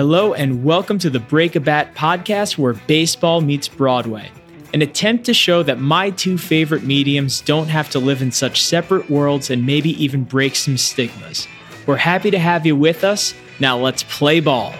Hello, and welcome to the Break a Bat podcast where baseball meets Broadway, an attempt to show that my two favorite mediums don't have to live in such separate worlds and maybe even break some stigmas. We're happy to have you with us. Now let's play ball.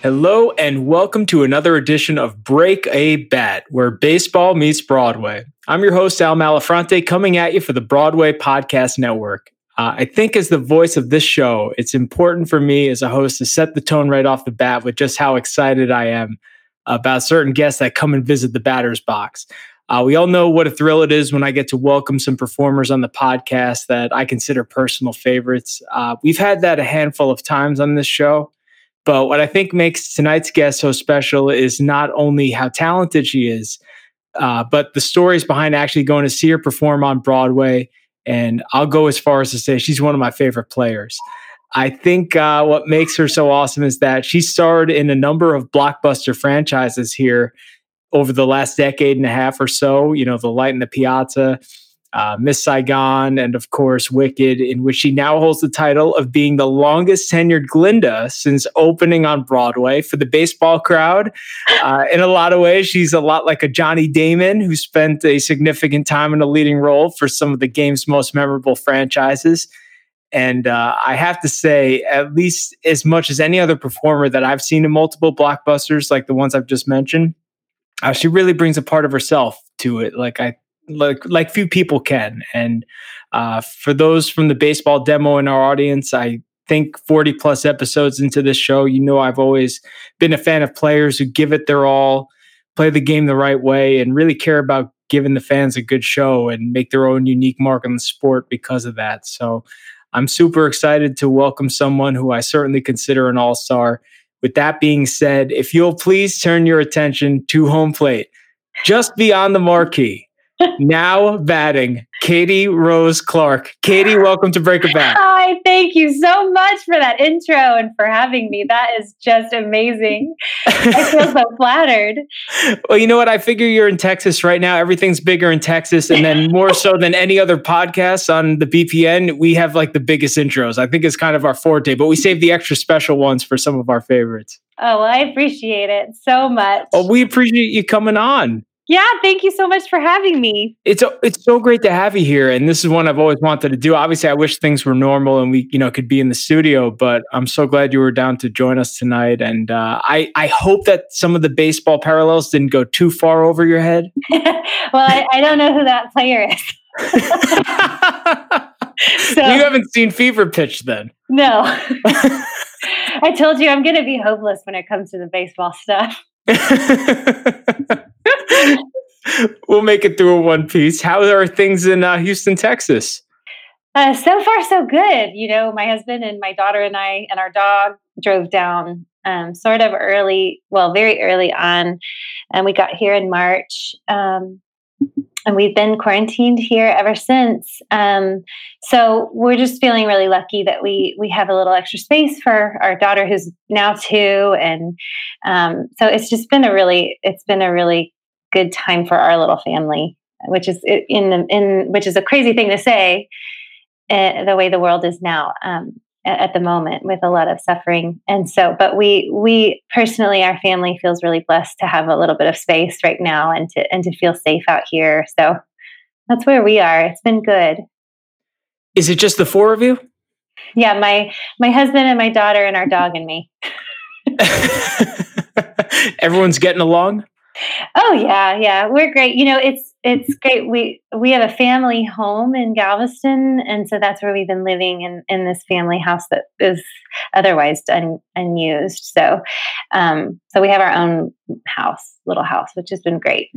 Hello, and welcome to another edition of Break a Bat, where baseball meets Broadway. I'm your host, Al Malafronte, coming at you for the Broadway Podcast Network. Uh, I think, as the voice of this show, it's important for me as a host to set the tone right off the bat with just how excited I am about certain guests that come and visit the batter's box. Uh, we all know what a thrill it is when I get to welcome some performers on the podcast that I consider personal favorites. Uh, we've had that a handful of times on this show. But what I think makes tonight's guest so special is not only how talented she is, uh, but the stories behind actually going to see her perform on Broadway and I'll go as far as to say she's one of my favorite players. I think uh, what makes her so awesome is that she starred in a number of blockbuster franchises here over the last decade and a half or so. You know, The Light in the Piazza, uh, Miss Saigon, and of course Wicked, in which she now holds the title of being the longest tenured Glinda since opening on Broadway for the baseball crowd. Uh, in a lot of ways, she's a lot like a Johnny Damon who spent a significant time in a leading role for some of the game's most memorable franchises. And uh, I have to say, at least as much as any other performer that I've seen in multiple blockbusters, like the ones I've just mentioned, uh, she really brings a part of herself to it. Like I like like few people can. And uh, for those from the baseball demo in our audience, I think 40 plus episodes into this show, you know I've always been a fan of players who give it their all, play the game the right way, and really care about giving the fans a good show and make their own unique mark on the sport because of that. So I'm super excited to welcome someone who I certainly consider an all-star. With that being said, if you'll please turn your attention to home plate, just beyond the marquee now batting, Katie Rose Clark. Katie, welcome to Break a Bat. Hi, thank you so much for that intro and for having me. That is just amazing. I feel so flattered. Well, you know what? I figure you're in Texas right now. Everything's bigger in Texas. And then more so than any other podcast on the BPN, we have like the biggest intros. I think it's kind of our forte, but we save the extra special ones for some of our favorites. Oh, well, I appreciate it so much. Oh, we appreciate you coming on. Yeah, thank you so much for having me. It's it's so great to have you here, and this is one I've always wanted to do. Obviously, I wish things were normal and we, you know, could be in the studio, but I'm so glad you were down to join us tonight. And uh, I I hope that some of the baseball parallels didn't go too far over your head. well, I, I don't know who that player is. so, you haven't seen Fever Pitch then? No. I told you I'm going to be hopeless when it comes to the baseball stuff. we'll make it through a one piece. How are things in uh, Houston, Texas? Uh, so far, so good. You know, my husband and my daughter and I and our dog drove down um, sort of early, well, very early on, and we got here in March. Um, and we've been quarantined here ever since. Um, so we're just feeling really lucky that we we have a little extra space for our daughter, who's now two, and um, so it's just been a really it's been a really good time for our little family, which is in the in which is a crazy thing to say, uh, the way the world is now. Um, at the moment with a lot of suffering. And so but we we personally our family feels really blessed to have a little bit of space right now and to and to feel safe out here. So that's where we are. It's been good. Is it just the four of you? Yeah my my husband and my daughter and our dog and me. Everyone's getting along Oh yeah, yeah, we're great. You know, it's it's great. We we have a family home in Galveston, and so that's where we've been living in in this family house that is otherwise un, unused. So, um, so we have our own house, little house, which has been great.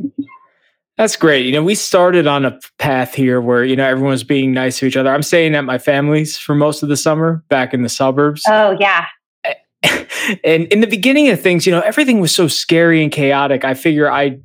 That's great. You know, we started on a path here where, you know, everyone's being nice to each other. I'm staying at my family's for most of the summer back in the suburbs. Oh, yeah. and in the beginning of things, you know, everything was so scary and chaotic. I figure I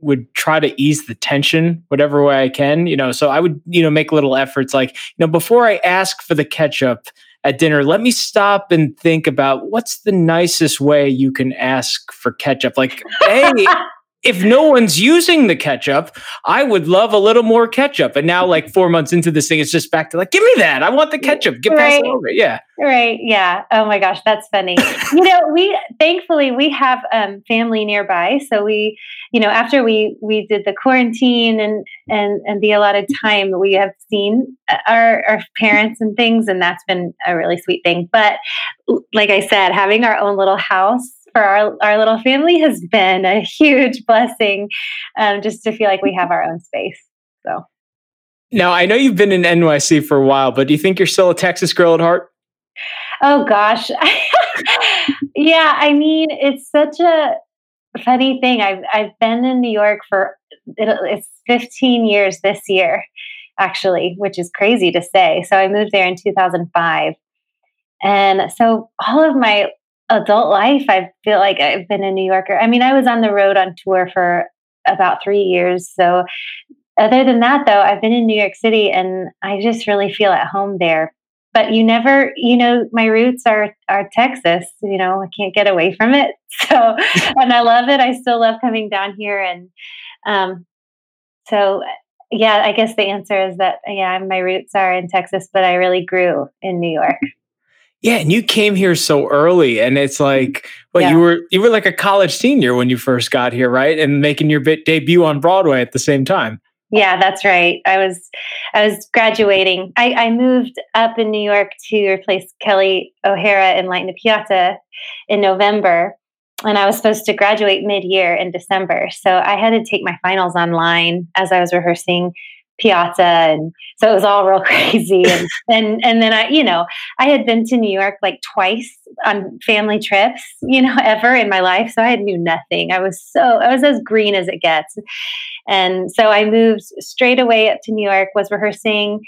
would try to ease the tension whatever way I can, you know. So I would, you know, make little efforts like, you know, before I ask for the ketchup at dinner, let me stop and think about what's the nicest way you can ask for ketchup. Like, hey, if no one's using the ketchup, I would love a little more ketchup. And now, like four months into this thing, it's just back to like, give me that. I want the ketchup. Get right. past over it. Yeah. Right. Yeah. Oh my gosh, that's funny. you know, we thankfully we have um, family nearby, so we, you know, after we we did the quarantine and and and the allotted time, we have seen uh, our our parents and things, and that's been a really sweet thing. But like I said, having our own little house for our, our little family has been a huge blessing um, just to feel like we have our own space. So. Now, I know you've been in NYC for a while, but do you think you're still a Texas girl at heart? Oh, gosh. yeah, I mean, it's such a funny thing. I've, I've been in New York for it's 15 years this year, actually, which is crazy to say. So I moved there in 2005. And so all of my adult life, I feel like I've been a New Yorker. I mean, I was on the road on tour for about three years. So, other than that, though, I've been in New York City and I just really feel at home there. But you never, you know, my roots are are Texas. You know, I can't get away from it. So, and I love it. I still love coming down here, and um, so yeah, I guess the answer is that yeah, my roots are in Texas, but I really grew in New York. Yeah, and you came here so early, and it's like, well, yeah. you were you were like a college senior when you first got here, right? And making your bit debut on Broadway at the same time. Yeah, that's right. I was I was graduating. I, I moved up in New York to replace Kelli O'Hara in Light in the Piazza in November, and I was supposed to graduate mid year in December. So I had to take my finals online as I was rehearsing piazza and so it was all real crazy. And and and then i you know i had been to new york like twice on family trips you know ever in my life so i knew nothing. I was so i was as green as it gets. And so i moved straight away up to new york was rehearsing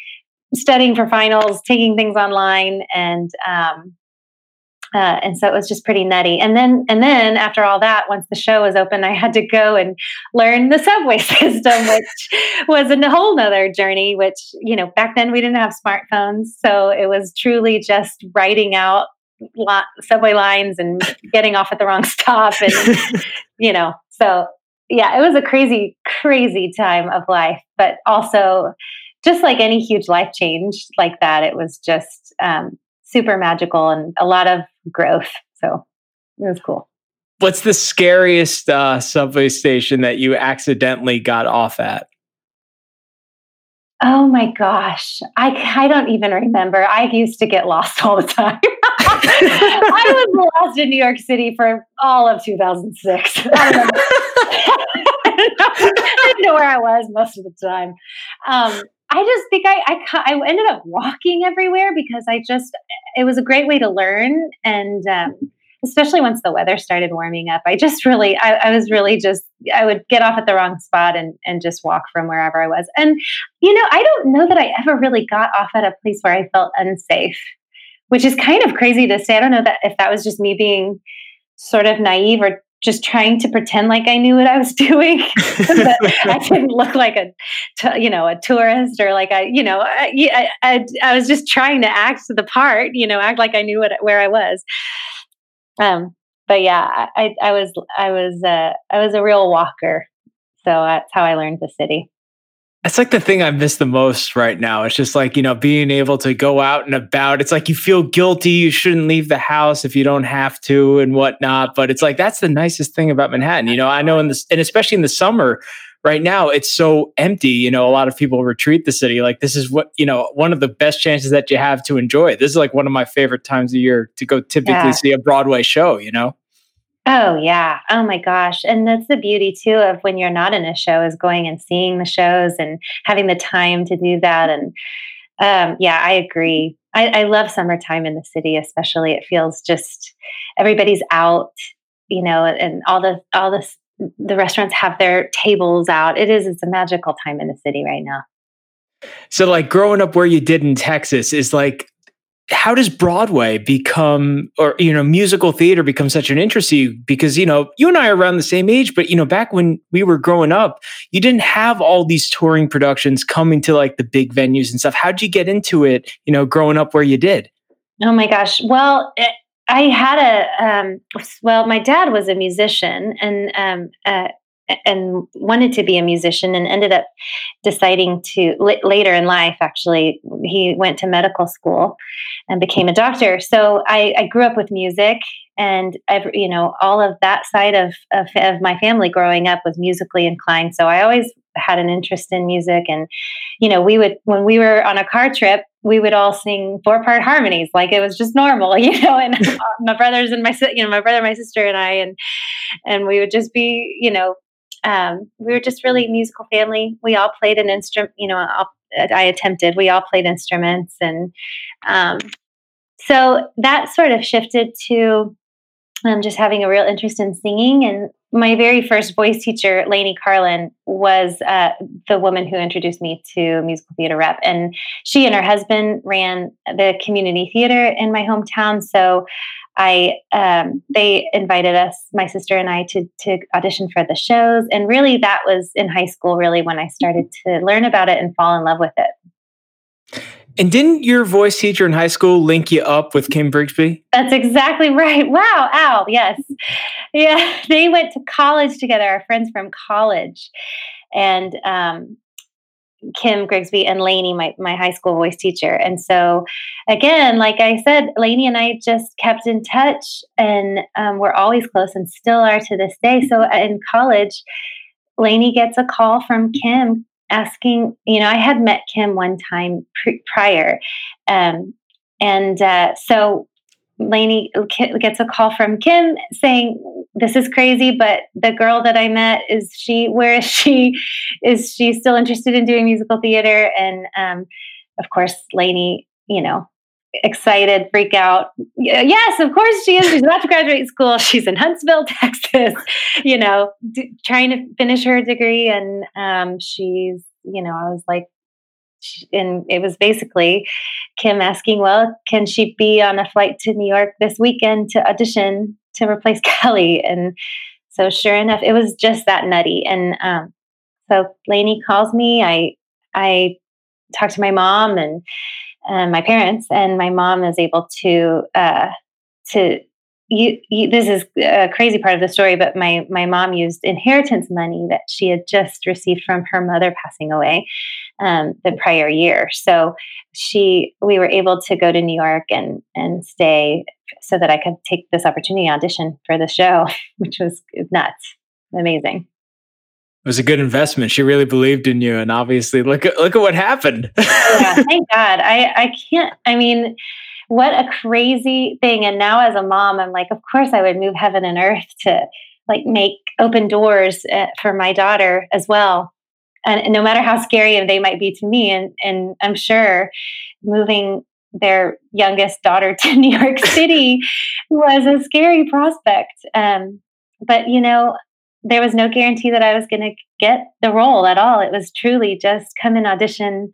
studying for finals taking things online and um, uh, and so it was just pretty nutty. And then, and then after all that, once the show was open, I had to go and learn the subway system, which was a whole nother journey. Which you know, back then we didn't have smartphones, so it was truly just writing out lot, subway lines and getting off at the wrong stop, and you know, so yeah, it was a crazy, crazy time of life, but also just like any huge life change like that, it was just um, super magical and a lot of growth. So it was cool. What's the scariest uh, subway station that you accidentally got off at? Oh my gosh. I, I don't even remember. I used to get lost all the time. I was lost in New York City for all of 2006. I don't, I didn't know where I was most of the time. Um, I just think I, I, I ended up walking everywhere because I just it was a great way to learn and um, especially once the weather started warming up I just really I, I, was really just I would get off at the wrong spot and and just walk from wherever I was. And you know I don't know that I ever really got off at a place where I felt unsafe which is kind of crazy to say. I don't know that if that was just me being sort of naive or just trying to pretend like I knew what I was doing. I didn't look like a, you know, a tourist or like I, you know, I, I, I, was just trying to act the part, you know, act like I knew what, where I was. Um, but yeah, I, I was, I was, uh, I was a real walker. So that's how I learned the city. That's like the thing I miss the most right now. It's just like, you know, being able to go out and about. It's like you feel guilty. You shouldn't leave the house if you don't have to and whatnot. But it's like, that's the nicest thing about Manhattan. You know, I know in this, and especially in the summer, right now it's so empty you know a lot of people retreat the city like this is what you know one of the best chances that you have to enjoy this is like one of my favorite times of year to go typically yeah. see a broadway show you know oh yeah. Oh my gosh. And that's the beauty too of when you're not in a show is going and seeing the shows and having the time to do that. And um, yeah i agree. I, I love summertime in the city especially. It feels just everybody's out you know and all the all the the restaurants have their tables out. It is, it's a magical time in the city right now. So, like growing up where you did in Texas is like, how does Broadway become, or, you know, musical theater become such an interest to you? Because, you know, you and I are around the same age, but, you know, back when we were growing up, you didn't have all these touring productions coming to like the big venues and stuff. How'd you get into it, you know, growing up where you did? Oh my gosh. Well, it, I had a um, well, my dad was a musician and um, uh, and wanted to be a musician and ended up deciding to later in life actually he went to medical school and became a doctor. So i, I grew up with music and every, you know all of that side of, of, of my family growing up was musically inclined. So i always had an interest in music and you know we would when we were on a car trip we would all sing four part harmonies like it was just normal you know and uh, my brothers and my you know my brother my sister and i and and we would just be you know um, we were just really musical family we all played an instrument you know i attempted we all played instruments and um, so that sort of shifted to um, just having a real interest in singing and my very first voice teacher, Lainey Carlin, was uh, the woman who introduced me to musical theater rep. And she and her husband ran the community theater in my hometown. So I um, they invited us, my sister and I, to to audition for the shows. And really, that was in high school. Really, when I started to learn about it and fall in love with it. And didn't your voice teacher in high school link you up with Kim Grigsby? That's exactly right. Wow, Al, yes. Yeah, they went to college together, our friends from college. And um, Kim Grigsby and Lainey, my, my high school voice teacher. And so, again, like I said, Lainey and I just kept in touch and um, we're always close and still are to this day. So, uh, in college, Lainey gets a call from Kim asking, you know, I had met Kim one time pre- prior. Um, and uh, so Lainey gets a call from Kim saying, "This is crazy, but the girl that I met is she? Where is she? Is she still interested in doing musical theater?" And um, of course, Lainey, you know, excited, freak out. Yes, of course she is. She's about to graduate school. She's in Huntsville, Texas, you know, d- trying to finish her degree. And um, she's, you know, I was like, and it was basically Kim asking, well, can she be on a flight to New York this weekend to audition to replace Kelli? And so sure enough, it was just that nutty. And um, so Lainey calls me. I, I talk to my mom and and my parents, and my mom is able to uh, to you, you, this is a crazy part of the story, but my my mom used inheritance money that she had just received from her mother passing away um, the prior year. So she we were able to go to New York and and stay so that I could take this opportunity audition for the show, which was nuts, amazing it was a good investment. She really believed in you, and obviously, look at look at what happened. yeah, thank God. I I can't. I mean, what a crazy thing! And now, as a mom, I'm like, of course, I would move heaven and earth to like make open doors uh, for my daughter as well. And, no matter how scary they might be to me, and and I'm sure moving their youngest daughter to New York City was a scary prospect. Um, but you know, there was no guarantee that I was going to get the role at all. It was truly just come and audition.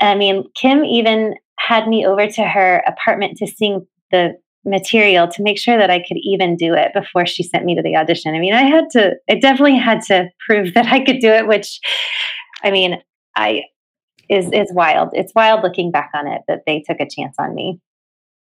I mean, Kim even had me over to her apartment to sing the material to make sure that I could even do it before she sent me to the audition. I mean, I had to, I definitely had to prove that I could do it, which I mean, I is is wild. It's wild looking back on it that they took a chance on me.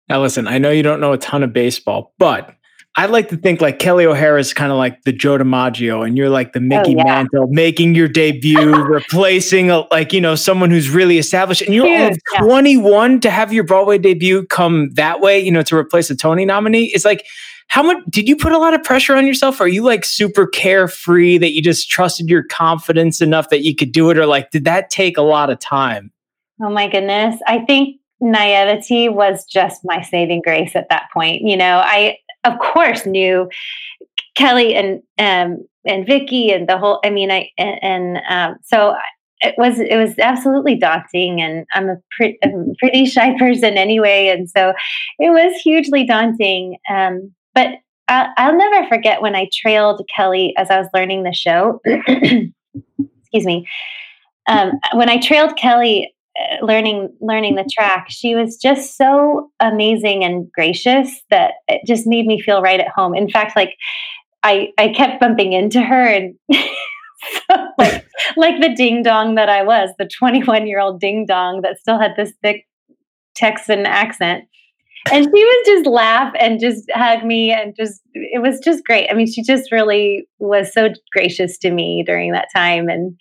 Now listen, I know you don't know a ton of baseball, but I like to think like Kelli O'Hara is kind of like the Joe DiMaggio, and you're like the Mickey Oh, yeah. Mantle, making your debut, replacing a, like you know someone who's really established. And you're Huge, yeah. 21 to have your Broadway debut come that way, you know, to replace a Tony nominee. It's like, how much did you put a lot of pressure on yourself? Are you like super carefree that you just trusted your confidence enough that you could do it, or like did that take a lot of time? Oh my goodness. I think naivety was just my saving grace at that point. You know, I of course knew Kelli and um and Vicky and the whole I mean I and, and um so it was it was absolutely daunting and I'm a, pre- a pretty shy person anyway and so it was hugely daunting um but I, I'll never forget when I trailed Kelli as I was learning the show. Excuse me. Um, when I trailed Kelli learning learning the track. She was just so amazing and gracious that it just made me feel right at home. In fact like i i kept bumping into her and so, like like the ding dong that i was the 21 year old ding dong that still had this thick texan accent. And she would just laugh and just hug me and just it was just great. I mean she just really was so gracious to me during that time. And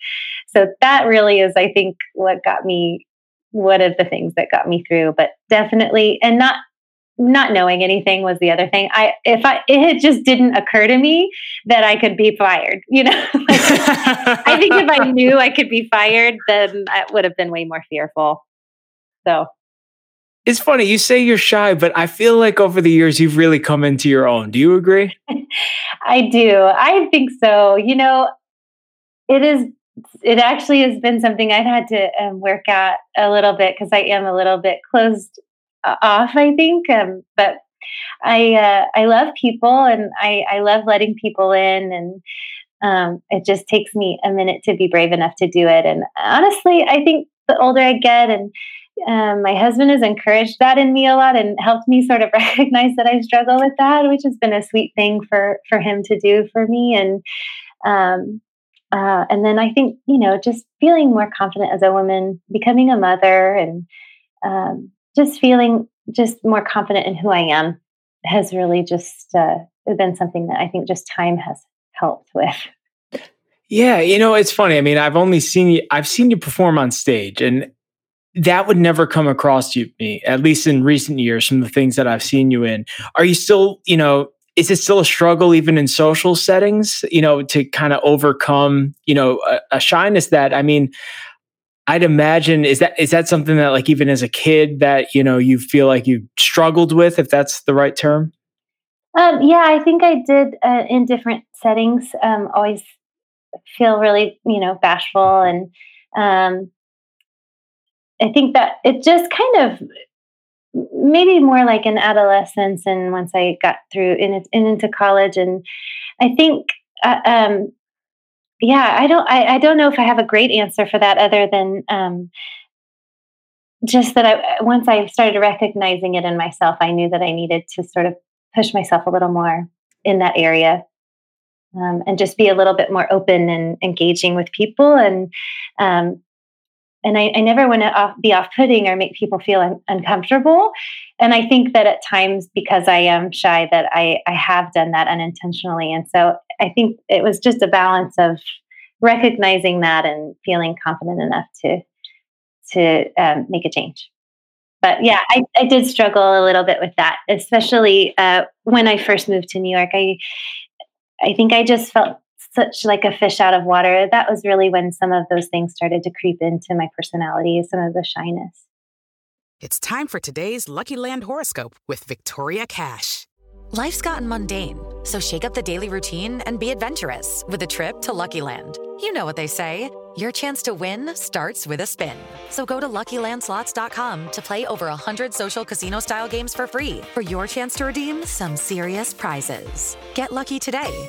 so that really is i think what got me one of the things that got me through but definitely and not not knowing anything was the other thing i if i it just didn't occur to me that i could be fired you know Like, i think if i knew i could be fired then i would have been way more fearful so It's funny, you say you're shy, but I feel like over the years you've really come into your own. Do you agree? I do. I think so. You know, it is. It actually has been something I've had to um, work at a little bit because I am a little bit closed uh, off. I think, um, but I uh, I love people and I I love letting people in and. Um, it just takes me a minute to be brave enough to do it. And honestly, I think the older I get and um, my husband has encouraged that in me a lot and helped me sort of recognize that I struggle with that, which has been a sweet thing for for him to do for me. And um, uh, and then I think you know just feeling more confident as a woman, becoming a mother, and um, just feeling just more confident in who I am has really just uh, been something that I think just time has helped with. Yeah, you know, it's funny. I mean, I've only seen you I've seen you perform on stage and that would never come across to me, at least in recent years from the things that I've seen you in. Are you still, you know, is it still a struggle even in social settings, you know, to kind of overcome, you know, a, a shyness that I mean, I'd imagine is that is that something that like even as a kid that, you know, you feel like you struggled with if that's the right term? Um, yeah, I think I did uh, in different settings. Um, always feel really, you know, bashful, and um, I think that it just kind of maybe more like in adolescence, and once I got through in, in into college, and I think, uh, um, yeah, I don't, I, I don't know if I have a great answer for that, other than um, just that I once I started recognizing it in myself, I knew that I needed to sort of push myself a little more in that area um, and just be a little bit more open and engaging with people. And um, and I, I never want to off, be off-putting or make people feel un- uncomfortable. And i think that at times because i am shy that I, I have done that unintentionally. And so i think it was just a balance of recognizing that and feeling confident enough to to um, make a change. But yeah, I, I did struggle a little bit with that, especially uh, when I first moved to New York. I I think I just felt such like a fish out of water. That was really when some of those things started to creep into my personality, some of the shyness. It's time for today's Lucky Land horoscope with Victoria Cash. Life's gotten mundane, so shake up the daily routine and be adventurous with a trip to Lucky Land. You know what they say your chance to win starts with a spin. So go to luckylandslots.com to play over 100 social casino style games for free for your chance to redeem some serious prizes. Get lucky today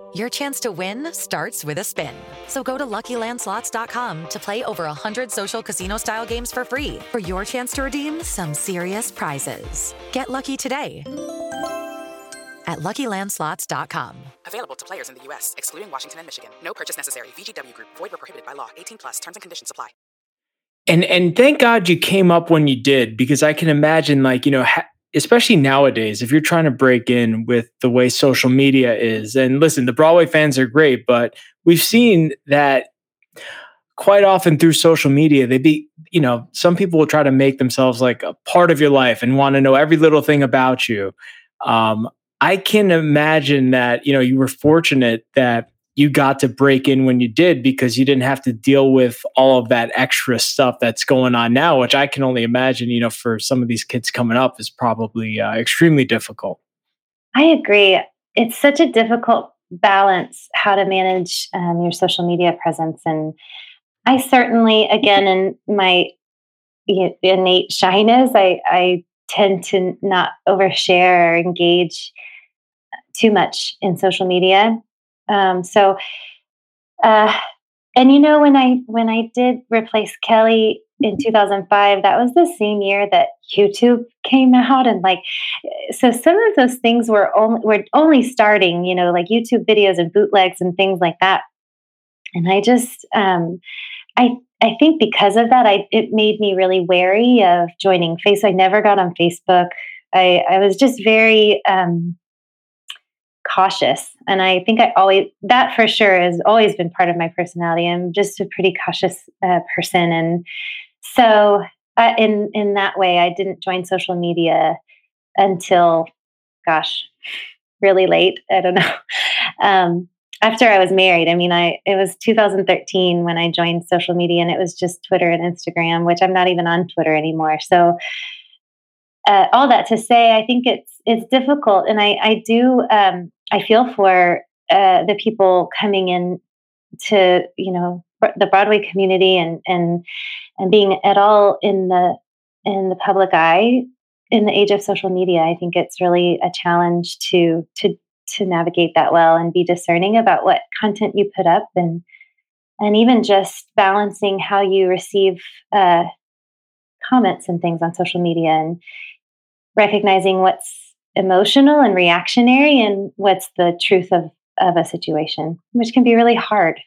your chance to win starts with a spin. So go to luckylandslots.com to play over 100 social casino style games for free for your chance to redeem some serious prizes. Get lucky today at luckylandslots.com. Available to players in the U.S., excluding Washington and Michigan. No purchase necessary. VGW Group, void were prohibited by law. 18 plus terms and conditions apply. And and thank God you came up when you did because I can imagine like you know ha- especially nowadays if you're trying to break in with the way social media is and listen the Broadway fans are great but we've seen that quite often through social media they be you know some people will try to make themselves like a part of your life and want to know every little thing about you. Um, I can imagine that you know you were fortunate that you got to break in when you did because you didn't have to deal with all of that extra stuff that's going on now, which I can only imagine, you know, for some of these kids coming up is probably uh, extremely difficult. I agree. It's such a difficult balance how to manage um, your social media presence. And I certainly, again, in my innate shyness, I, I tend to not overshare or engage too much in social media. Um, so, uh, and you know, when I when I did replace Kelli in 2005, that was the same year that YouTube came out, and like, so some of those things were only were only starting, you know, like YouTube videos and bootlegs and things like that. And I just, um, I I think because of that, I it made me really wary of joining Face. I never got on Facebook. I I was just very um, cautious. And I think I always, that for sure has always been part of my personality. I'm just a pretty cautious uh, person. And so, uh, in, in that way, I didn't join social media until, gosh, really late. I don't know. Um, after I was married, I mean, I it was 2013 when I joined social media, and it was just Twitter and Instagram, which I'm not even on Twitter anymore. So, uh, all that to say, I think it's it's difficult, and I I do um, I feel for uh, the people coming in to you know the Broadway community and and and being at all in the in the public eye in the age of social media. I think it's really a challenge to to to navigate that well and be discerning about what content you put up and and even just balancing how you receive uh, comments and things on social media and recognizing what's emotional and reactionary and what's the truth of, of a situation, which can be really hard.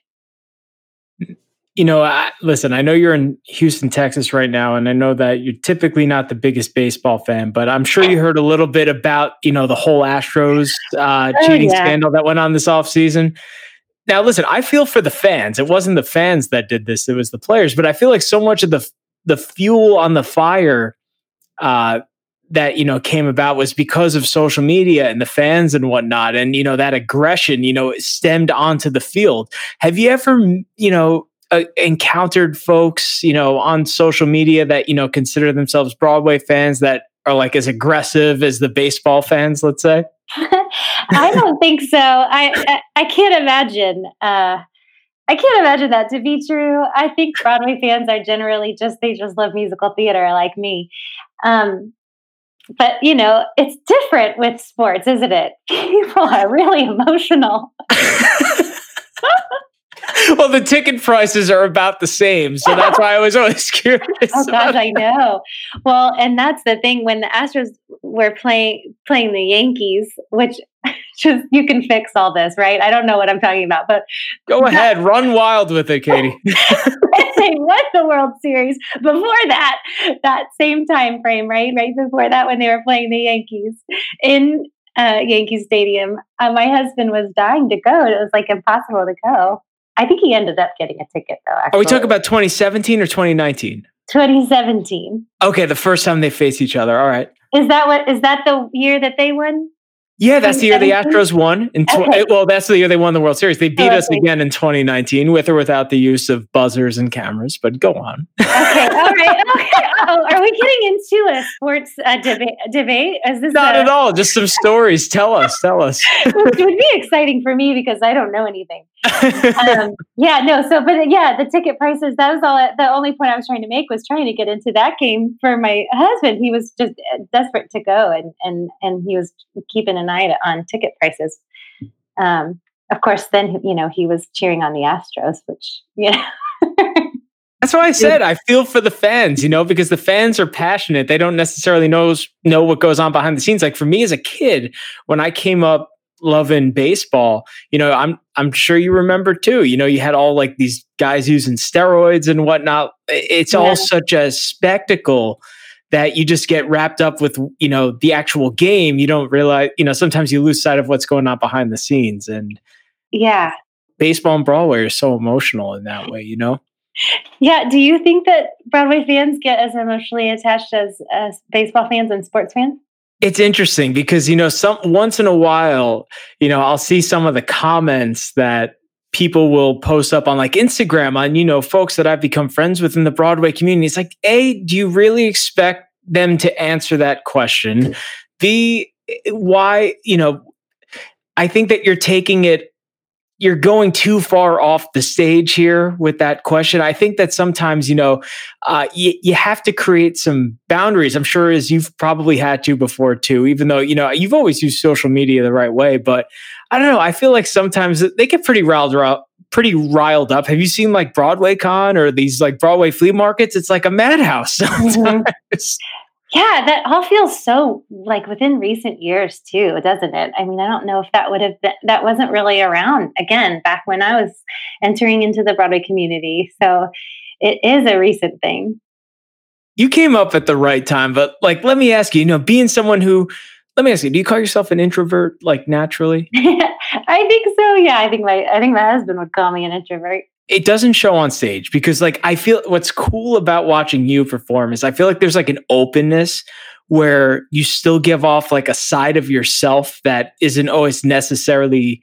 You know, I, listen, I know you're in Houston, Texas right now, and I know that you're typically not the biggest baseball fan, but I'm sure you heard a little bit about, you know, the whole Astros uh, oh, cheating yeah. scandal that went on this offseason. Now, listen, I feel for the fans. It wasn't the fans that did this, it was the players, but I feel like so much of the the fuel on the fire uh, that you know came about was because of social media and the fans and whatnot and you know that aggression you know stemmed onto the field have you ever you know uh, encountered folks you know on social media that you know consider themselves broadway fans that are like as aggressive as the baseball fans let's say i don't think so I, I, I can't imagine uh I can't imagine that to be true. I think Broadway fans are generally just they just love musical theater like me. Um, but you know, it's different with sports, isn't it? People are really emotional. well, the ticket prices are about the same, so that's why I was always curious. oh gosh, I know. Well, and that's the thing when the Astros were playing playing the Yankees, which just you can fix all this, right? I don't know what I'm talking about, but go ahead, run wild with it, Katie. they won the World Series. Before that, that same time frame, right? Right before that, when they were playing the Yankees in uh, Yankee Stadium, uh, my husband was dying to go. It was like impossible to go. I think he ended up getting a ticket though. Actually. Are we talking about 2017 or 2019? 2017. Okay, the first time they faced each other. All right. Is that what? Is that the year that they won? Yeah, that's the year the Astros won. In tw- okay. Well, that's the year they won the World Series. They beat oh, us again in 2019 with or without the use of buzzers and cameras. But go on. okay, all right. Okay. Oh, are we getting into a sports uh, debate? Debate? Is this not a- at all? Just some stories. tell us. Tell us. Which would be exciting for me because I don't know anything. Um, yeah, no. So, but yeah, the ticket prices. That was all. The only point I was trying to make was trying to get into that game for my husband. He was just uh, desperate to go, and and and he was keeping an eye on ticket prices. Um, of course, then you know he was cheering on the Astros, which you know. That's why I said I feel for the fans, you know, because the fans are passionate. They don't necessarily know know what goes on behind the scenes. Like for me as a kid, when I came up loving baseball, you know, I'm I'm sure you remember too. You know, you had all like these guys using steroids and whatnot. It's yeah. all such a spectacle that you just get wrapped up with, you know, the actual game. You don't realize, you know, sometimes you lose sight of what's going on behind the scenes. And yeah, baseball and Broadway are so emotional in that way, you know? Yeah. Do you think that Broadway fans get as emotionally attached as, as baseball fans and sports fans? It's interesting because, you know, some once in a while, you know, I'll see some of the comments that people will post up on like Instagram on, you know, folks that I've become friends with in the Broadway community. It's like, A, do you really expect them to answer that question? B, why, you know, I think that you're taking it you're going too far off the stage here with that question. I think that sometimes, you know, uh, you, you have to create some boundaries. I'm sure as you've probably had to before too, even though, you know, you've always used social media the right way. But I don't know. I feel like sometimes they get pretty riled up. Pretty riled up. Have you seen like Broadway Con or these like Broadway flea markets? It's like a madhouse. Mm-hmm. Yeah, that all feels so like within recent years too, doesn't it? I mean, I don't know if that would have been that wasn't really around again back when I was entering into the Broadway community. So it is a recent thing. You came up at the right time, but like let me ask you, you know, being someone who let me ask you, do you call yourself an introvert like naturally? I think so. Yeah, I think my I think my husband would call me an introvert it doesn't show on stage because like I feel what's cool about watching you perform is I feel like there's like an openness where you still give off like a side of yourself that isn't always necessarily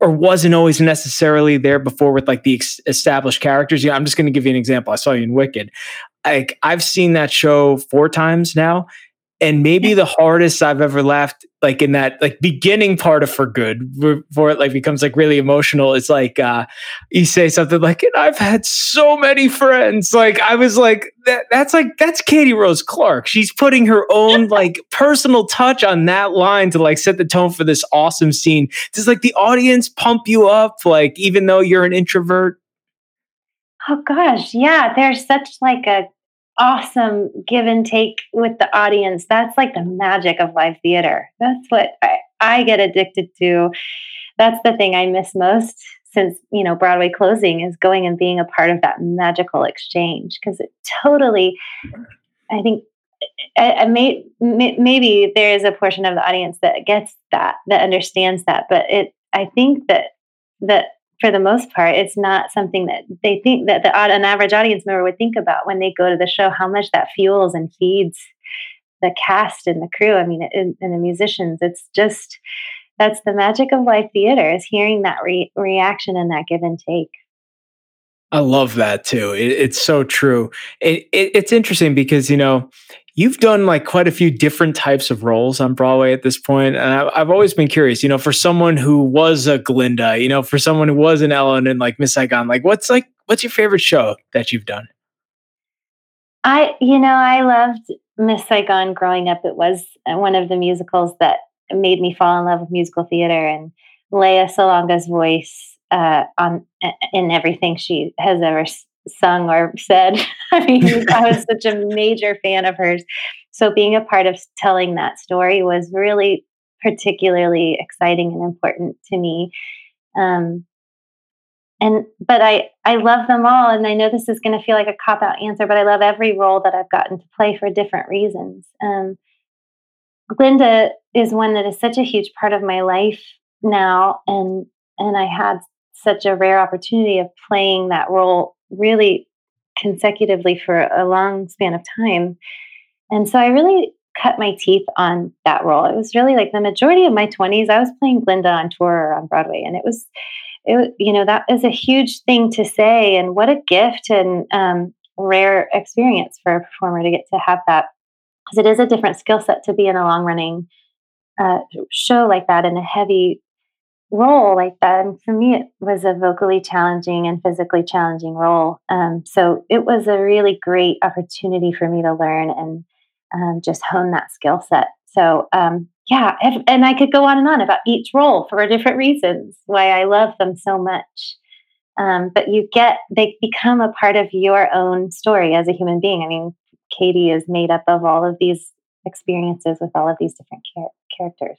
or wasn't always necessarily there before with like the ex- established characters. Yeah, I'm just going to give you an example. I saw you in Wicked. Like I've seen that show four times now and maybe the hardest I've ever laughed, like in that like beginning part of for good, before it like becomes like really emotional. It's like uh you say something like, and I've had so many friends. Like I was like, that that's like that's Katie Rose Clark. She's putting her own like personal touch on that line to like set the tone for this awesome scene. Does like the audience pump you up, like even though you're an introvert? Oh gosh, yeah. There's such like a awesome give and take with the audience. That's like the magic of live theater. That's what I, I get addicted to. That's the thing I miss most since you know Broadway closing is going and being a part of that magical exchange because it totally. I think I, I may, may, maybe there is a portion of the audience that gets that that understands that, but it I think that that for the most part, it's not something that they think that the an average audience member would think about when they go to the show. How much that fuels and feeds the cast and the crew. I mean, and, and the musicians. It's just that's the magic of live theater is hearing that re- reaction and that give and take. I love that too. It, it's so true. It, it, it's interesting because you know you've done like quite a few different types of roles on Broadway at this point, and I, have always been curious. You know, for someone who was a Glinda, you know, for someone who was an Ellen and like Miss Saigon, like what's like what's your favorite show that you've done? I, you know, I loved Miss Saigon growing up. It was one of the musicals that made me fall in love with musical theater, and Lea Salonga's voice uh, on in everything she has ever sung or said. I mean, I was such a major fan of hers. So being a part of telling that story was really particularly exciting and important to me. Um, and but I I love them all, and I know this is going to feel like a cop out answer, but I love every role that I've gotten to play for different reasons. Um, Glinda is one that is such a huge part of my life now, and and I had such a rare opportunity of playing that role really consecutively for a long span of time. And so I really cut my teeth on that role. It was really like the majority of my 20s, I was playing Glinda on tour or on Broadway. And it was, it, you know, that is a huge thing to say. And what a gift and um, rare experience for a performer to get to have that. Because it is a different skill set to be in a long running uh, show like that in a heavy role like that. And for me, it was a vocally challenging and physically challenging role. Um, so it was a really great opportunity for me to learn and um, just hone that skill set. So um, yeah, and I could go on and on about each role for different reasons why I love them so much. Um, but you get they become a part of your own story as a human being. I mean, Katie is made up of all of these experiences with all of these different char- characters.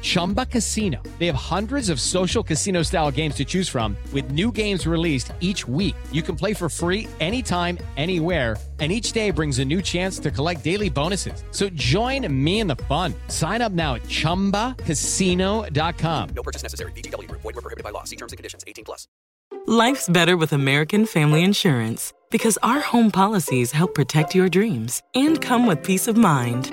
Chumba Casino. They have hundreds of social casino style games to choose from, with new games released each week. You can play for free anytime, anywhere and each day brings a new chance to collect daily bonuses. So join me in the fun. Sign up now at ChumbaCasino.com. No purchase necessary. VGW. Void were prohibited by law. See terms and conditions. 18 plus. Life's better with American Family Insurance because our home policies help protect your dreams and come with peace of mind.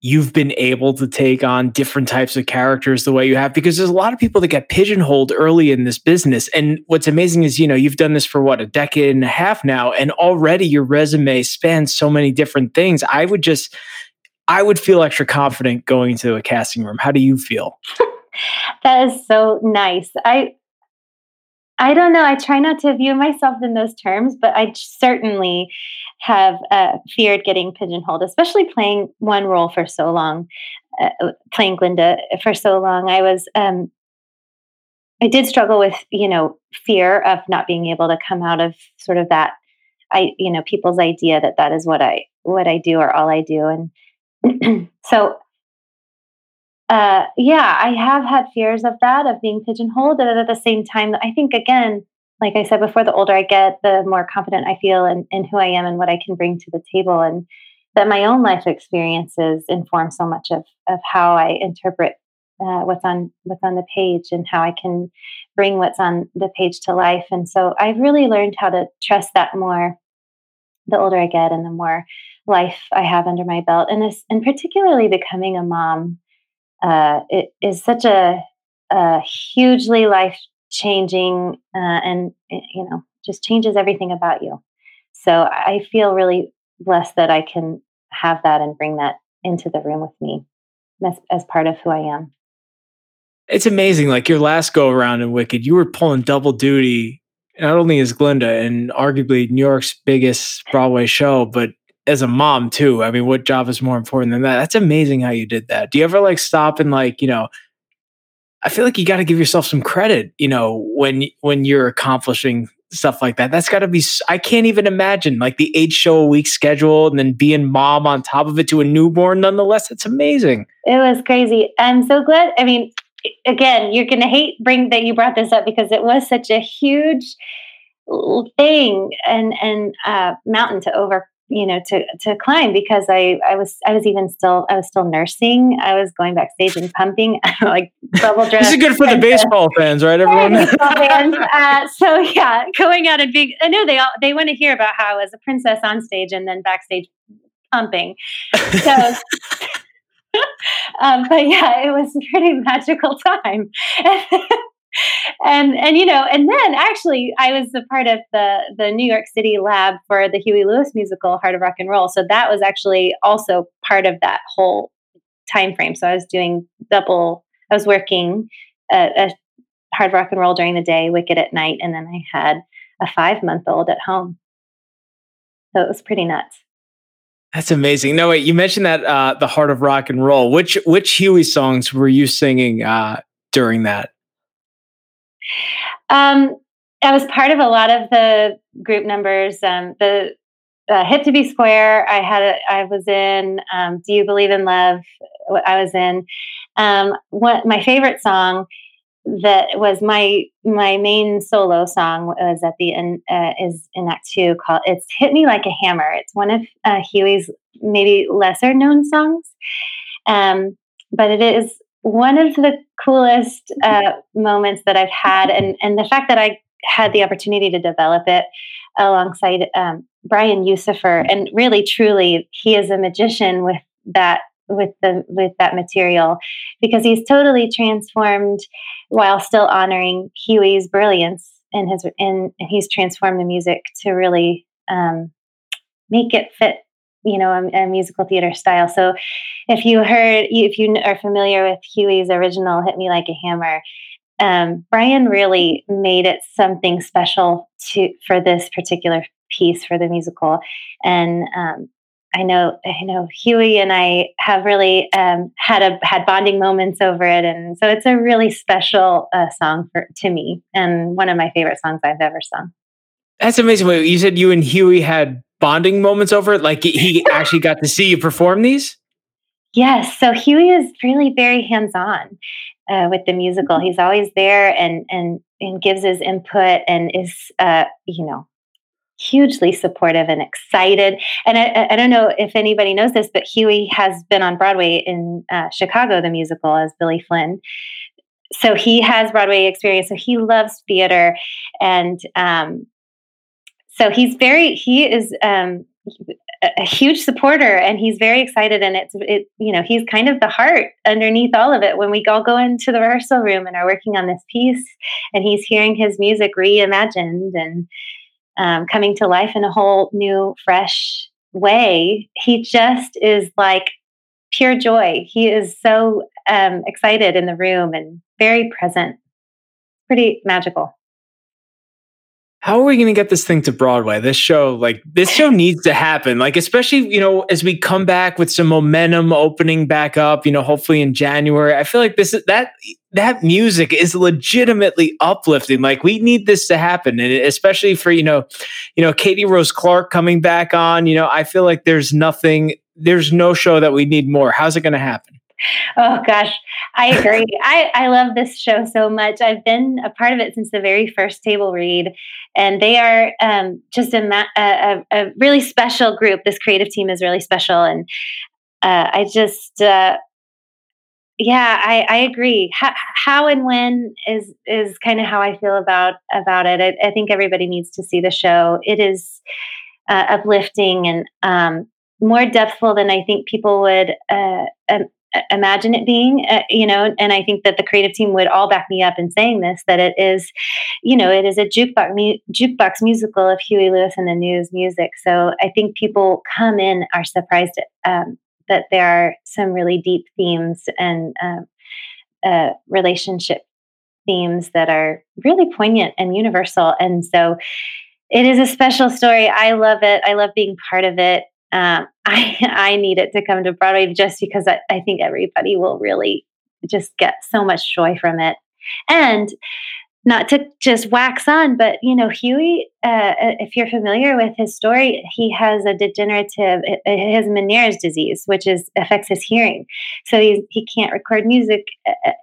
you've been able to take on different types of characters the way you have because there's a lot of people that get pigeonholed early in this business. And what's amazing is you know you've done this for what a decade and a half now and already your resume spans so many different things. I would just i would feel extra confident going into a casting room. How do you feel? That is so nice. I I don't know. I try not to view myself in those terms, but I certainly have uh, feared getting pigeonholed, especially playing one role for so long, uh, playing Glinda for so long. I was, um, I did struggle with, you know, fear of not being able to come out of sort of that, I, you know, people's idea that that is what I, what I do or all I do. And so uh, yeah, I have had fears of that, of being pigeonholed. And at the same time, I think, again, like I said before, the older I get, the more confident I feel in, in who I am and what I can bring to the table. And that my own life experiences inform so much of, of how I interpret uh, what's on what's on the page and how I can bring what's on the page to life. And so I've really learned how to trust that more the older I get and the more life I have under my belt. And this, and particularly becoming a mom uh, it is such a, a hugely life changing uh, and eh, you know just changes everything about you so i feel really blessed that i can have that and bring that into the room with me as, as part of who i am it's amazing like your last go around in wicked you were pulling double duty not only as glinda and arguably new york's biggest broadway show but as a mom too. I mean, what job is more important than that? That's amazing how you did that. Do you ever like stop and like, you know, I feel like you got to give yourself some credit, you know, when when you're accomplishing stuff like that. That's got to be I can't even imagine like the 8 show a week schedule and then being mom on top of it to a newborn nonetheless. It's amazing. It was crazy. I'm so glad. I mean, again, you're going to hate bring that you brought this up because it was such a huge thing and and uh, mountain to over you know to to climb because I I was I was even still I was still nursing. I was going backstage and pumping like bubble dress. this is good for the baseball fans, right? Everyone. fans. Uh, so yeah, going out and being I know they all they want to hear about how I was a princess on stage and then backstage pumping. So. um, but yeah, it was a pretty magical time and and you know and then actually i was a part of the the new york city lab for the huey lewis musical heart of rock and roll so that was actually also part of that whole time frame so i was doing double i was working a, a hard rock and roll during the day wicked at night and then i had a five month old at home so it was pretty nuts that's amazing. No, wait, you mentioned that uh, the heart of rock and roll. Which which Huey songs were you singing uh, during that? Um, I was part of a lot of the group numbers. Um, the uh, Hip to Be Square. I had. A, I was in. Um, Do you believe in love? I was in. Um, my favorite song that was my my main solo song was at the end uh, is in Act Two called "It's Hit Me Like a Hammer." It's one of uh, Huey's maybe lesser known songs, um, but it is one of the coolest uh, moments that I've had, and and the fact that I had the opportunity to develop it alongside um, Brian Usifer, and really, truly, he is a magician with that with the with that material because he's totally transformed while still honoring Huey's brilliance and his and he's transformed the music to really um, make it fit you know a, a, musical theater style so if you heard if you are familiar with huey's original hit me like a hammer um, brian really made it something special to for this particular piece for the musical and um, I know, I know Huey and I have really um, had a had bonding moments over it, and so it's a really special uh, song for to me, and one of my favorite songs I've ever sung. That's amazing. You said you and Huey had bonding moments over it? Like he actually got to see you perform these? Yes. So Huey is really very hands on uh, with the musical. Mm-hmm. He's always there and and and gives his input and is uh, you know hugely supportive and excited. And I, I, don't know if anybody knows this, but Huey has been on Broadway in uh, Chicago, the musical, as Billy Flynn. So he has Broadway experience. So he loves theater, and um, so he's very he is um, a huge supporter and he's very excited and it's it you know he's kind of the heart underneath all of it. When we all go into the rehearsal room and are working on this piece and he's hearing his music reimagined and um, coming to life in a whole new fresh way he just is like pure joy. He is so um, excited in the room and very present. Pretty magical how are we going to get this thing to Broadway? This show, like this show needs to happen. Like, especially, you know, as we come back with some momentum opening back up, you know, hopefully in January. I feel like this is that that music is legitimately uplifting. Like we need this to happen. And especially for, you know, you know, Katie Rose Clarke coming back on, you know, I feel like there's nothing, there's no show that we need more. How's it going to happen? Oh gosh, I agree. I, I love this show so much. I've been a part of it since the very first table read, and they are um, just a, a, a, really special group. This creative team is really special, and uh, I just, uh, yeah, I, I agree. How, how, and when is is kind of how I feel about about it. I, I, think everybody needs to see the show. It is uh, uplifting and um, more depthful than I think people would uh, imagine it being uh, you know and i think that the creative team would all back me up in saying this that it is you know it is a jukebox mu- jukebox musical of huey lewis and the news music. So i think people come in are surprised um, that there are some really deep themes and um, uh, relationship themes that are really poignant and universal. And so it is a special story. I love it. I love being part of it um, I I need it to come to Broadway just because I, I think everybody will really just get so much joy from it. And not to just wax on, but you know, Huey, uh, uh if you're familiar with his story, he has a degenerative, uh, uh, his Meniere's disease, which is affects his hearing. So he he can't record music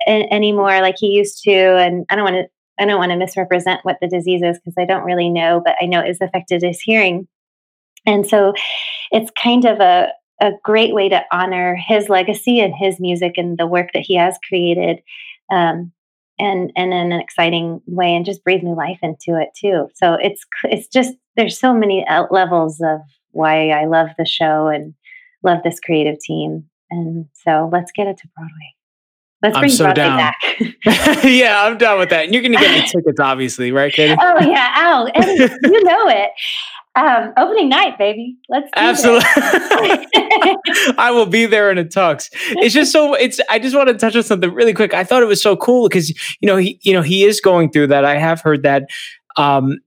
anymore like he used to. And I don't want to I don't want to misrepresent what the disease is because I don't really know, but I know it's affected his hearing. And so it's kind of a, a great way to honor his legacy and his music and the work that he has created. Um, and and in an exciting way and just breathe new life into it too so it's it's just there's so many levels of why i love the show and love this creative team and so let's get it to broadway Let's bring I'm so Broadway down. back. yeah, I'm done with that. And you're going to get me tickets, obviously, right, Katie? Oh yeah, Al, you know it. Um, opening night, baby. Let's absolutely. I will be there in a tux. It's just so. It's. I just want to touch on something really quick. I thought it was so cool because you know he you know he is going through that. I have heard that. Um,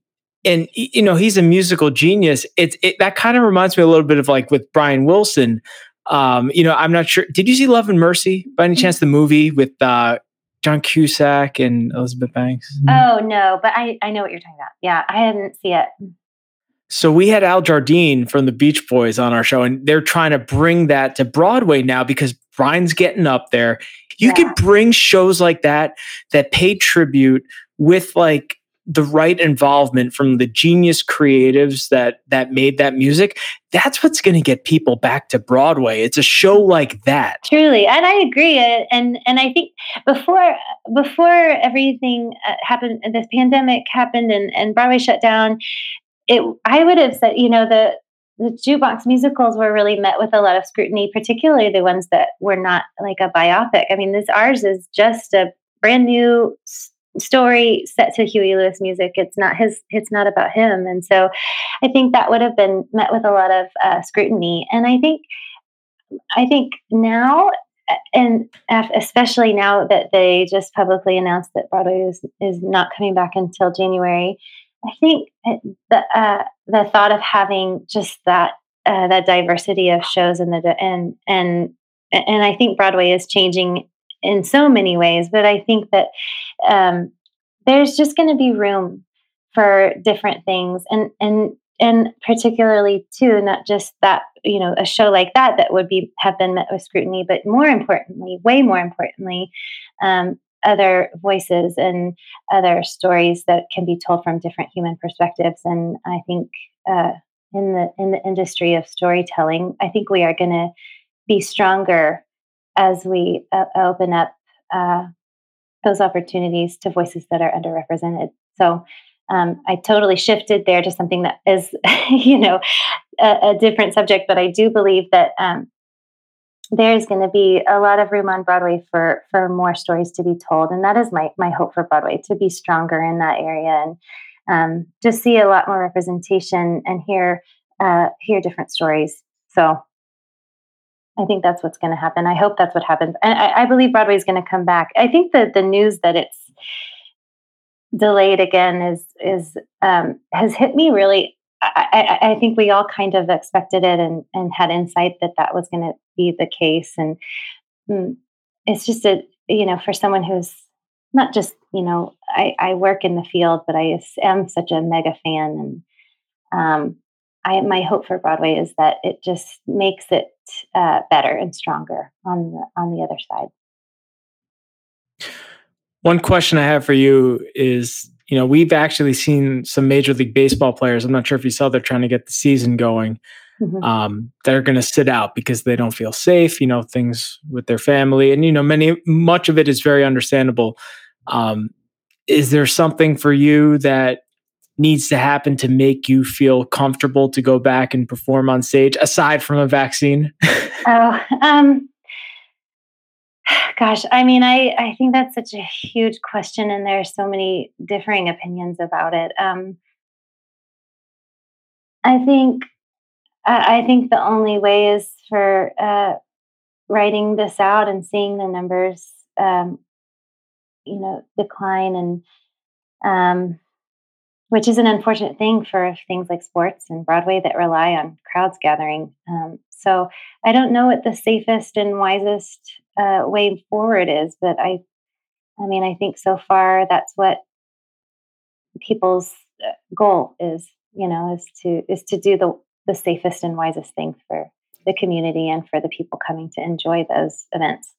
and you know he's a musical genius. It's it, that kind of reminds me a little bit of like with Brian Wilson. Um, you know, I'm not sure. Did you see Love and Mercy by any chance? The movie with uh, John Cusack and Elizabeth Banks. Oh no, but I I know what you're talking about. Yeah, I didn't see it. So we had Al Jardine from the Beach Boys on our show, and they're trying to bring that to Broadway now because Brian's getting up there. You yeah. could bring shows like that that pay tribute with like the right involvement from the genius creatives that that made that music, that's what's going to get people back to Broadway. It's a show like that. Truly, and I agree. And and I think before before everything uh, happened, this pandemic happened, and and Broadway shut down. It, I would have said, you know, the the jukebox musicals were really met with a lot of scrutiny, particularly the ones that were not like a biopic. I mean, this ours is just a brand new story set to Huey Lewis music. It's not his. It's not about him, and so I think that would have been met with a lot of uh, scrutiny. And I think, I think now, and especially now that they just publicly announced that Broadway is is not coming back until January, I think the uh, the thought of having just that uh, that diversity of shows and the and and and I think Broadway is changing in so many ways, but I think that um, there's just going to be room for different things, and and and particularly too, not just that you know a show like that that would be have been met with scrutiny, but more importantly, way more importantly, um, other voices and other stories that can be told from different human perspectives. And I think uh, in the in the industry of storytelling, I think we are going to be stronger as we uh, open up uh, those opportunities to voices that are underrepresented. So um, I totally shifted there to something that is, you know, a, a, different subject. But I do believe that um, there's going to be a lot of room on Broadway for for more stories to be told, and that is my my hope for Broadway to be stronger in that area and um, just see a lot more representation and hear uh, hear different stories. So I think that's what's going to happen. I hope that's what happens, and I, I believe Broadway is going to come back. I think that the news that it's delayed again is is um, has hit me really I, I, think we all kind of expected it and, and had insight that that was going to be the case. And mm, it's just a, you know, for someone who's not just, you know, I, I work in the field, but I am such a mega fan. And um, I, my hope for Broadway is that it just makes it uh, better and stronger on the, on the other side. One question I have for you is you know, we've actually seen some Major League Baseball players. I'm not sure if you saw they're trying to get the season going. Mm-hmm. Um, that are going to sit out because they don't feel safe. You know, things with their family, and you know, many much of it is very understandable. Um, is there something for you that needs to happen to make you feel comfortable to go back and perform on stage aside from a vaccine? oh, um, Gosh, I mean, I, I think that's such a huge question, and there are so many differing opinions about it. Um, I think I, I think the only way is for uh, writing this out and seeing the numbers, um, you know, decline, and um, which is an unfortunate thing for things like sports and Broadway that rely on crowds gathering. Um, so I don't know what the safest and wisest uh, way forward is. But I, I mean, I think so far that's what people's uh, goal is. You know, is to is to do the the safest and wisest thing for the community and for the people coming to enjoy those events.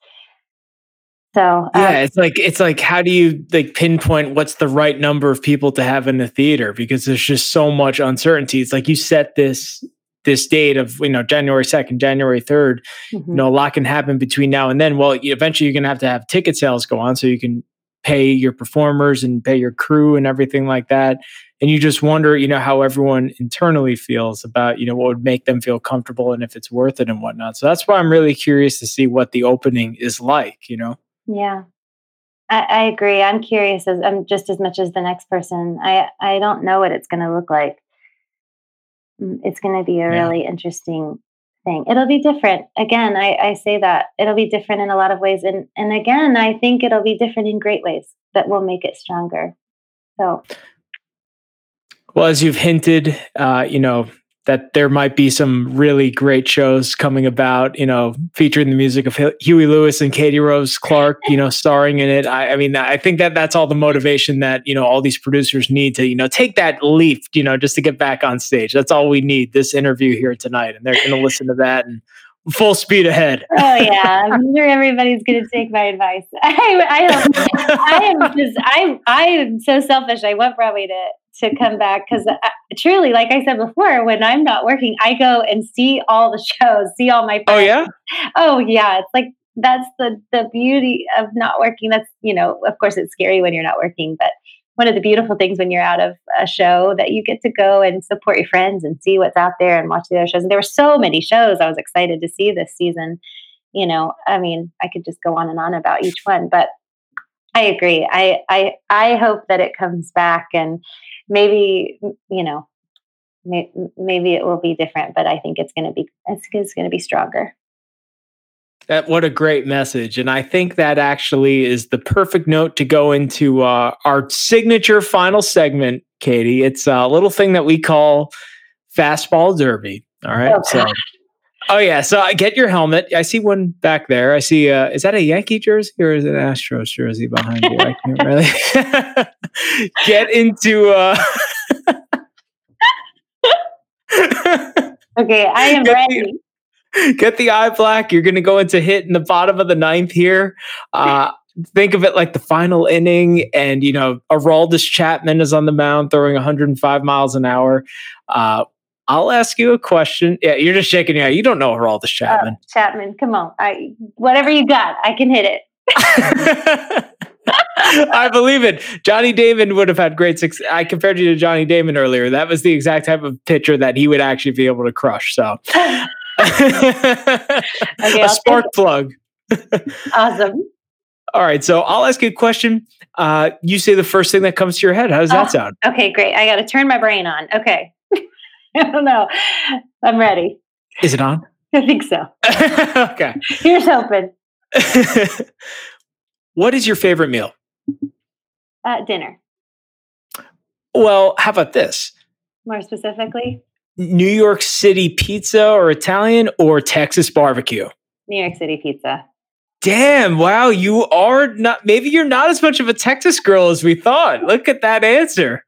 So um, yeah, it's like it's like how do you like pinpoint what's the right number of people to have in the theater because there's just so much uncertainty. It's like you set this this date of you know January second, January 3rd mm-hmm. You know, a lot can happen between now and then. Well, eventually you're going to have to have ticket sales go on so you can pay your performers and pay your crew and everything like that. And you just wonder, you know, how everyone internally feels about, you know, what would make them feel comfortable and if it's worth it and whatnot. So that's why I'm really curious to see what the opening is like, you know? Yeah. I, I agree. I'm curious as I'm just as much as the next person. I, I don't know what it's going to look like. Mm, it's going to be a yeah. really interesting thing. It'll be different. Again, I, I say that it'll be different in a lot of ways. And, and again, I think it'll be different in great ways that will make it stronger. So, well, as you've hinted, uh, you know, that there might be some really great shows coming about, you know, featuring the music of Huey Lewis and Katie Rose Clarke, you know, starring in it. I, I, mean, I think that that's all the motivation that, you know, all these producers need to, you know, take that leap, you know, just to get back on stage. That's all we need this interview here tonight. And they're going to listen to that and full speed ahead. oh yeah, I'm sure everybody's going to take my advice. I, I, I am just, I, I am so selfish. I want Broadway to to come back because uh, truly, like I said before, when I'm not working, I go and see all the shows, see all my. Oh, friends. Oh yeah. Oh yeah, it's like that's the the beauty of not working. That's you know, of course, it's scary when you're not working, but one of the beautiful things when you're out of a show that you get to go and support your friends and see what's out there and watch the other shows. And there were so many shows I was excited to see this season. You know, I mean, I could just go on and on about each one, but I agree. I I I hope that it comes back and maybe you know may, maybe it will be different, but I think it's going to be it's, it's going to be stronger. That what a great message, and I think that actually is the perfect note to go into uh, our signature final segment, Katie. It's a little thing that we call fastball derby. All right, okay. so. Oh yeah, so I get your helmet. I see one back there. I see. Uh, is that a Yankee jersey or is it an Astros jersey behind you? I can't really get into. Uh, okay, I am Get ready. get the eye black. You're going to go into hit in the bottom of the ninth here. Uh, think of it like the final inning, and you know, Aroldis Chapman is on the mound throwing 105 miles an hour. Uh, I'll ask you a question. Yeah, you're just shaking your head. You don't know Chapman. Oh, Chapman, Chapman. come on. I whatever you got, I can hit it. I believe it. Johnny Damon would have had great success. I compared you to Johnny Damon earlier. That was the exact type of pitcher that he would actually be able to crush. So, Okay, a I'll spark plug. Awesome. All right. So I'll ask you a question. Uh, you say the first thing that comes to your head. How does that Oh. sound? Okay, great. I got to turn my brain on. Okay. I don't know. I'm ready. Is it on? I think so. okay. Here's hoping. what is your favorite meal? Uh, dinner, Well, how about this? more specifically, New York City pizza or Italian or Texas barbecue? New York City pizza. Damn, wow, you are not maybe you're not as much of a Texas girl as we thought. Look at that answer.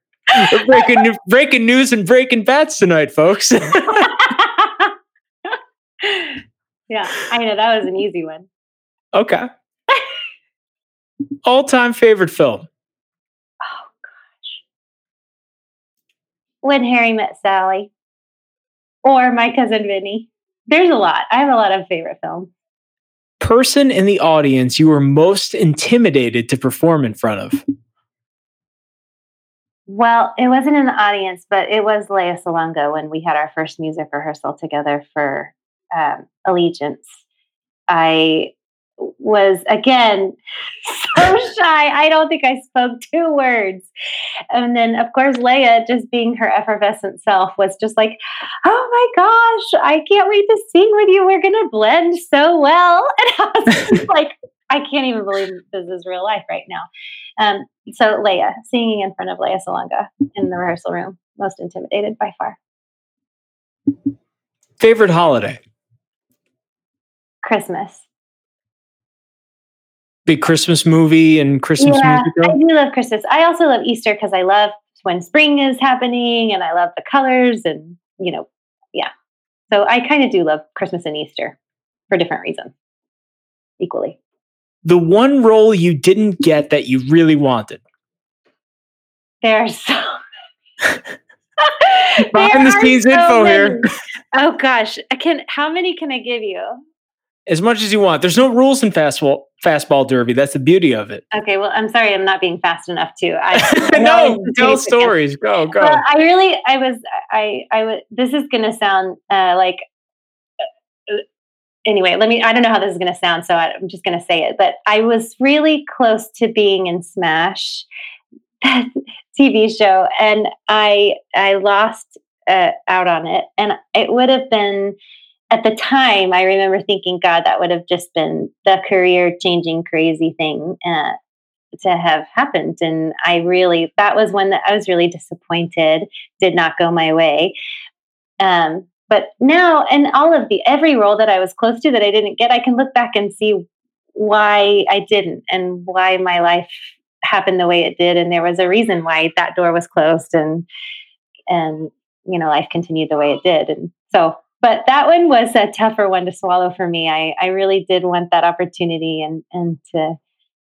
We're breaking breaking news and breaking bats tonight, folks. yeah, I know that was an easy one. okay. All-time favorite film. Oh gosh. When Harry Met Sally or My Cousin Vinny. There's a lot. I have a lot of favorite films. Person in the audience you were most intimidated to perform in front of. Well, it wasn't in the audience, but it was Lea Salonga when we had our first music rehearsal together for um, Allegiance. I was again so shy. I don't think I spoke two words. And then, of course, Leia, just being her effervescent self, was just like, Oh my gosh, I can't wait to sing with you. We're going to blend so well. And I was just like, I can't even believe this is real life right now. Um, so Lea, singing in front of Lea Salonga in the rehearsal room, most intimidated by far. Favorite holiday. Christmas. Big Christmas movie and Christmas yeah, music. I do love Christmas. I also love Easter because I love when spring is happening and I love the colors and, you know, yeah. So I kind of do love Christmas and Easter for different reasons equally. The one role you didn't get that you really wanted. There's so Behind the scenes so info here. Oh gosh, I can. How many can I give you? As much as you want. There's no rules in fastball fastball derby. That's the beauty of it. Okay, well, I'm sorry, I'm not being fast enough too. I, no, tell stories. Go, go. Well, I really, I was, I, I was. This is going to sound uh, like. Anyway, let me. I don't know how this is going to sound, so I'm just going to say it. But I was really close to being in Smash, that TV show, and I, I lost uh, out on it, and it would have been at the time. I remember thinking, God, that would have just been the career-changing, crazy thing. Uh, to have happened and i really that was one that i was really disappointed did not go my way um but now and all of the every role that i was close to that i didn't get i can look back and see why i didn't and why my life happened the way it did and there was a reason why that door was closed and and you know life continued the way it did and so but that one was a tougher one to swallow for me. I, I really did want that opportunity and, and to,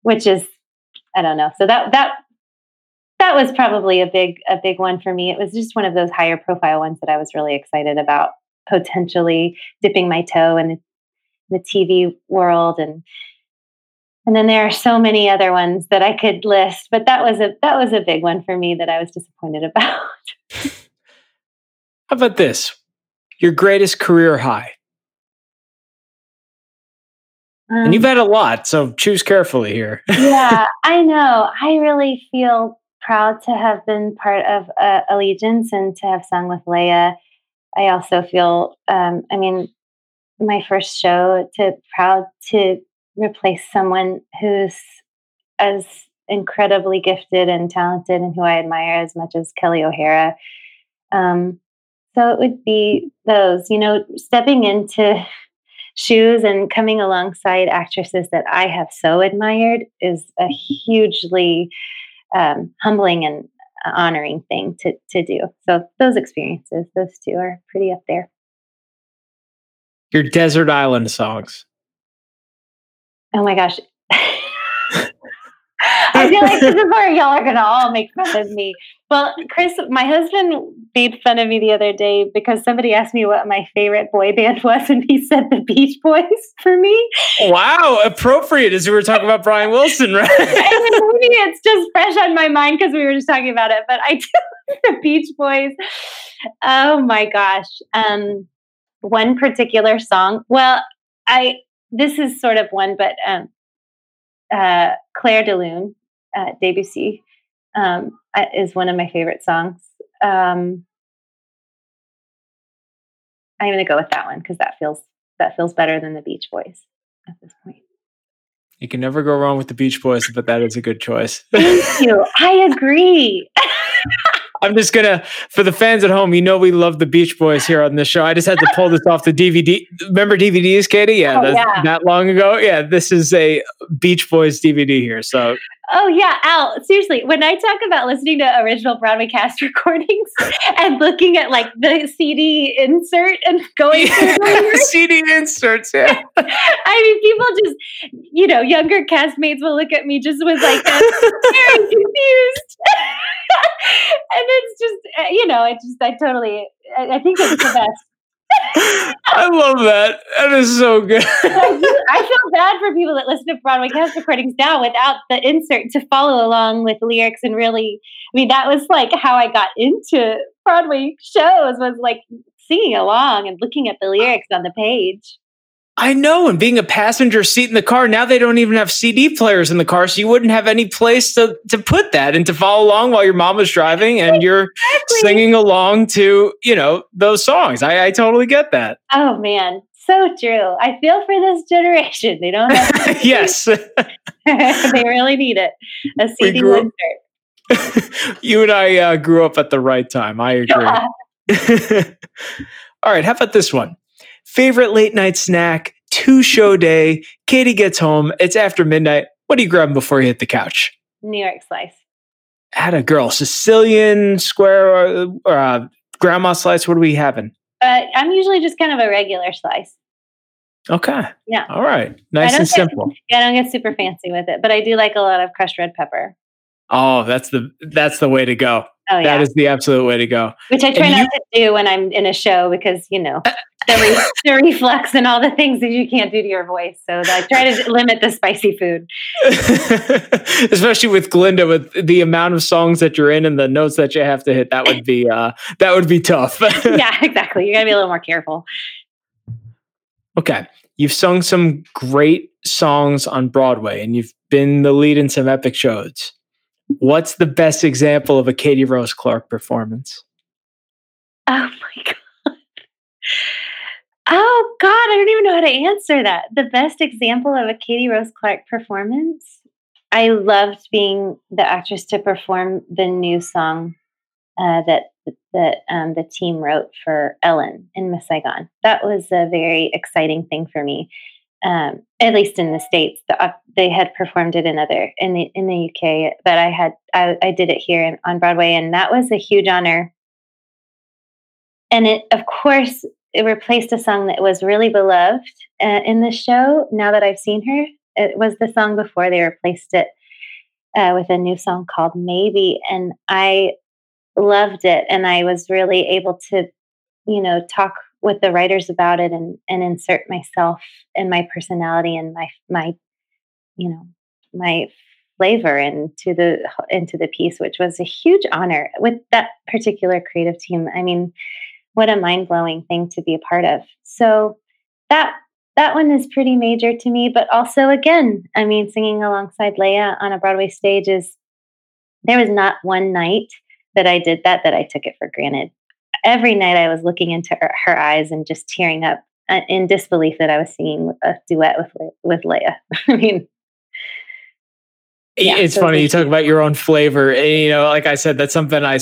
which is, I don't know. So that, that, that was probably a big, a big one for me. It was just one of those higher profile ones that I was really excited about potentially dipping my toe in the, TV world and, and then there are so many other ones that I could list, but that was a that was a big one for me that I was disappointed about. How about this? Your greatest career high. Um, and you've had a lot, so choose carefully here. yeah, I know. I really feel proud to have been part of uh, Allegiance and to have sung with Lea. I also feel, um, I mean, my first show, to proud to replace someone who's as incredibly gifted and talented and who I admire as much as Kelli O'Hara. Um, so it would be those, you know, stepping into shoes and coming alongside actresses that I have so admired is a hugely um, humbling and honoring thing to, to do. So those experiences, those two are pretty up there. Your desert island songs. Oh my gosh. I feel like this is where y'all are gonna all make fun of me. Well, Chris, my husband made fun of me the other day because somebody asked me what my favorite boy band was, and he said the Beach Boys for me. Wow, appropriate as we were talking about Brian Wilson, right? and maybe it's just fresh on my mind because we were just talking about it. But I do the Beach Boys. Oh my gosh. Um, one particular song. Well, I this is sort of one, but um, uh, Clair de Lune, uh, Debussy, um, is one of my favorite songs. Um, I'm going to go with that one because that feels that feels better than the Beach Boys at this point. You can never go wrong with the Beach Boys, but that is a good choice. Thank you. I agree. I'm just gonna for the fans at home. You know we love the Beach Boys here on this show. I just had to pull this off the DVD. Remember DVDs, Katie? Yeah, oh, yeah. that long ago. Yeah, this is a Beach Boys DVD here. So. Oh yeah, Al. Seriously, when I talk about listening to original Broadway cast recordings and looking at like the CD insert and going yeah, through CD inserts, yeah. I mean, people just, you know, younger castmates will look at me just with like very confused. and it's just, uh, you know, it just, I totally, I, I think it's the best. I love that. That is so good. I feel bad for people that listen to Broadway cast recordings now without the insert to follow along with lyrics and really. I mean, that was like how I got into Broadway shows was like singing along and looking at the lyrics on the page. I know, and being a passenger seat in the car, now they don't even have CD players in the car, so you wouldn't have any place to, to put that and to follow along while your mom was driving and you're exactly. singing along to, you know, those songs. I, I totally get that. Oh man, so true. I feel for this generation. They don't have Yes. they really need it. A CD insert. you and I uh, grew up at the right time. I agree. Yeah. All right, how about this one? Favorite late night snack, two show day. Katie gets home. It's after midnight. What do you grab before you hit the couch? New York slice. Had a girl, Sicilian square or, or uh, grandma slice. What are we having? Uh, I'm usually just kind of a regular slice. Okay. Yeah. All right. Nice and get, simple. Yeah, I don't get super fancy with it, but I do like a lot of crushed red pepper. Oh, that's the that's the way to go. Oh, yeah. That is the absolute way to go. Which I try and not you, to do when I'm in a show because, you know, the, re- the, reflux and all the things that you can't do to your voice. So I try to limit the spicy food. Especially with Glinda, with the amount of songs that you're in and the notes that you have to hit, that would be uh, that would be tough. yeah, exactly. You got to be a little more careful. Okay. You've sung some great songs on Broadway and you've been the lead in some epic shows. What's the best example of a Katie Rose Clarke performance? Oh my God. Oh God, I don't even know how to answer that. The best example of a Katie Rose Clarke performance. I loved being the actress to perform the new song uh, that that um, the team wrote for Ellen in Miss Saigon. That was a very exciting thing for me um, at least in the states. The, uh, they had performed it in other in the in the UK, but I had I, I did it here in, on Broadway, and that was a huge honor. And it, of course, it replaced a song that was really beloved uh, in the show. Now that I've seen her, it was the song before they replaced it uh, with a new song called Maybe, and I loved it. And I was really able to, you know, talk with the writers about it and and insert myself and my personality and my my, you know, my flavor into the into the piece, which was a huge honor with that particular creative team. I mean, what a mind blowing thing to be a part of. So that that one is pretty major to me. But also, again, I mean, singing alongside Lea on a Broadway stage is there was not one night that I did that that I took it for granted. Every night I was looking into her, her eyes and just tearing up uh, in disbelief that I was singing a duet with with Lea. I mean, yeah, it's so funny you talk about your own flavor and, you know like i said that's something i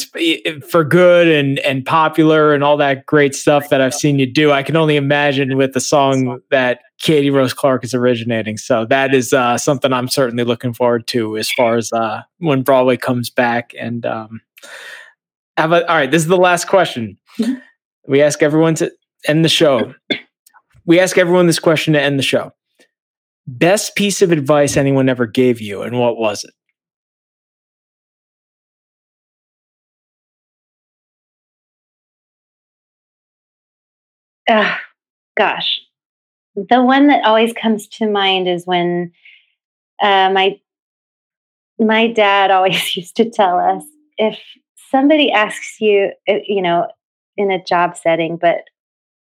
for good and and popular and all that great stuff that i've seen you do i can only imagine with the song that katie rose clarke is originating so that is uh, something i'm certainly looking forward to as far as uh, when broadway comes back and um have a, all right this is the last question. We ask everyone to end the show. We ask everyone this question to end the show. Best piece of advice anyone ever gave you, and what was it? Uh, gosh, the one that always comes to mind is when uh, my my dad always used to tell us if somebody asks you, uh, you know, in a job setting, but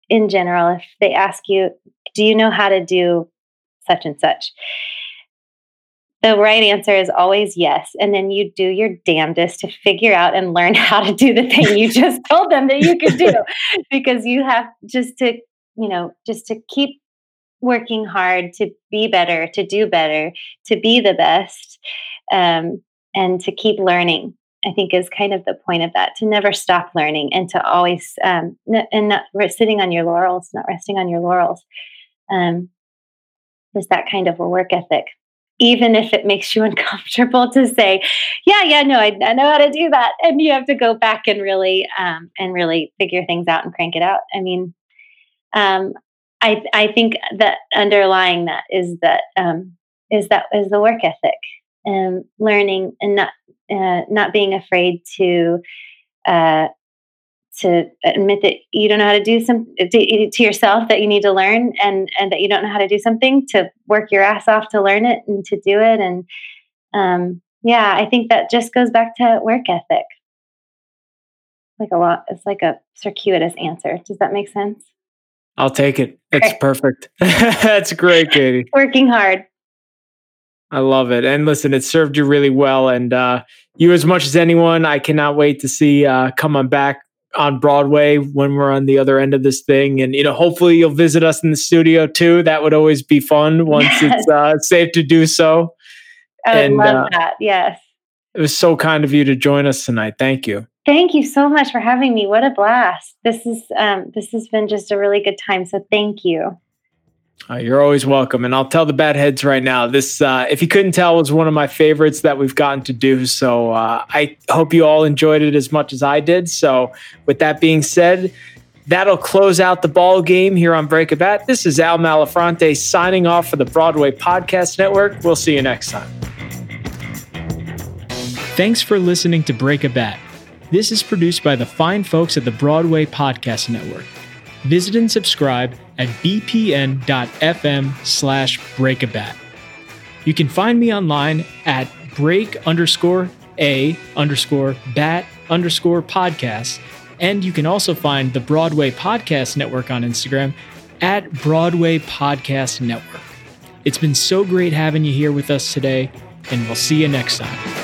in general, if they ask you, "Do you know how to do such and such. The right answer is always yes. And then you do your damnedest to figure out and learn how to do the thing you just told them that you could do. because you have just to, you know, just to keep working hard to be better, to do better, to be the best, um, and to keep learning. I think is kind of the point of that to never stop learning and to always um, n- and not sitting on your laurels, not resting on your laurels. Um, is that kind of a work ethic even if it makes you uncomfortable to say yeah yeah no I, I, know how to do that and you have to go back and really um, and really figure things out and crank it out i mean um, I, I think that underlying that is that um, is that is the work ethic and learning and not uh, not being afraid to uh, to admit that you don't know how to do some to, to, yourself that you need to learn and and that you don't know how to do something to work your ass off to learn it and to do it. And um, yeah i think that just goes back to work ethic. Like a lot it's like a circuitous answer. Does that make sense? I'll take it. It's perfect. That's great katie. Working hard I love it. And listen, it served you really well. And uh, you, as much as anyone, I cannot wait to see uh, come on back on Broadway when we're on the other end of this thing. And, you know, hopefully you'll visit us in the studio too. That would always be fun once yes. it's uh, safe to do so. I and, love uh, that. Yes. It was so kind of you to join us tonight. Thank you. Thank you so much for having me. What a blast. This is um, this has been just a really good time. So thank you. Uh, you're always welcome. And I'll tell the bad heads right now. This, uh, if you couldn't tell, was one of my favorites that we've gotten to do. So uh, I hope you all enjoyed it as much as I did. So with that being said, that'll close out the ball game here on Break a Bat. This is Al Malafronte signing off for the Broadway Podcast Network. We'll see you next time. Thanks for listening to Break a Bat. This is produced by the fine folks at the Broadway Podcast Network. Visit and subscribe at bpn.fm slash breakabat. You can find me online at break underscore a underscore bat underscore podcast. And you can also find the Broadway Podcast Network on Instagram at Broadway Podcast Network. It's been so great having you here with us today, and we'll see you next time.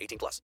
18 plus.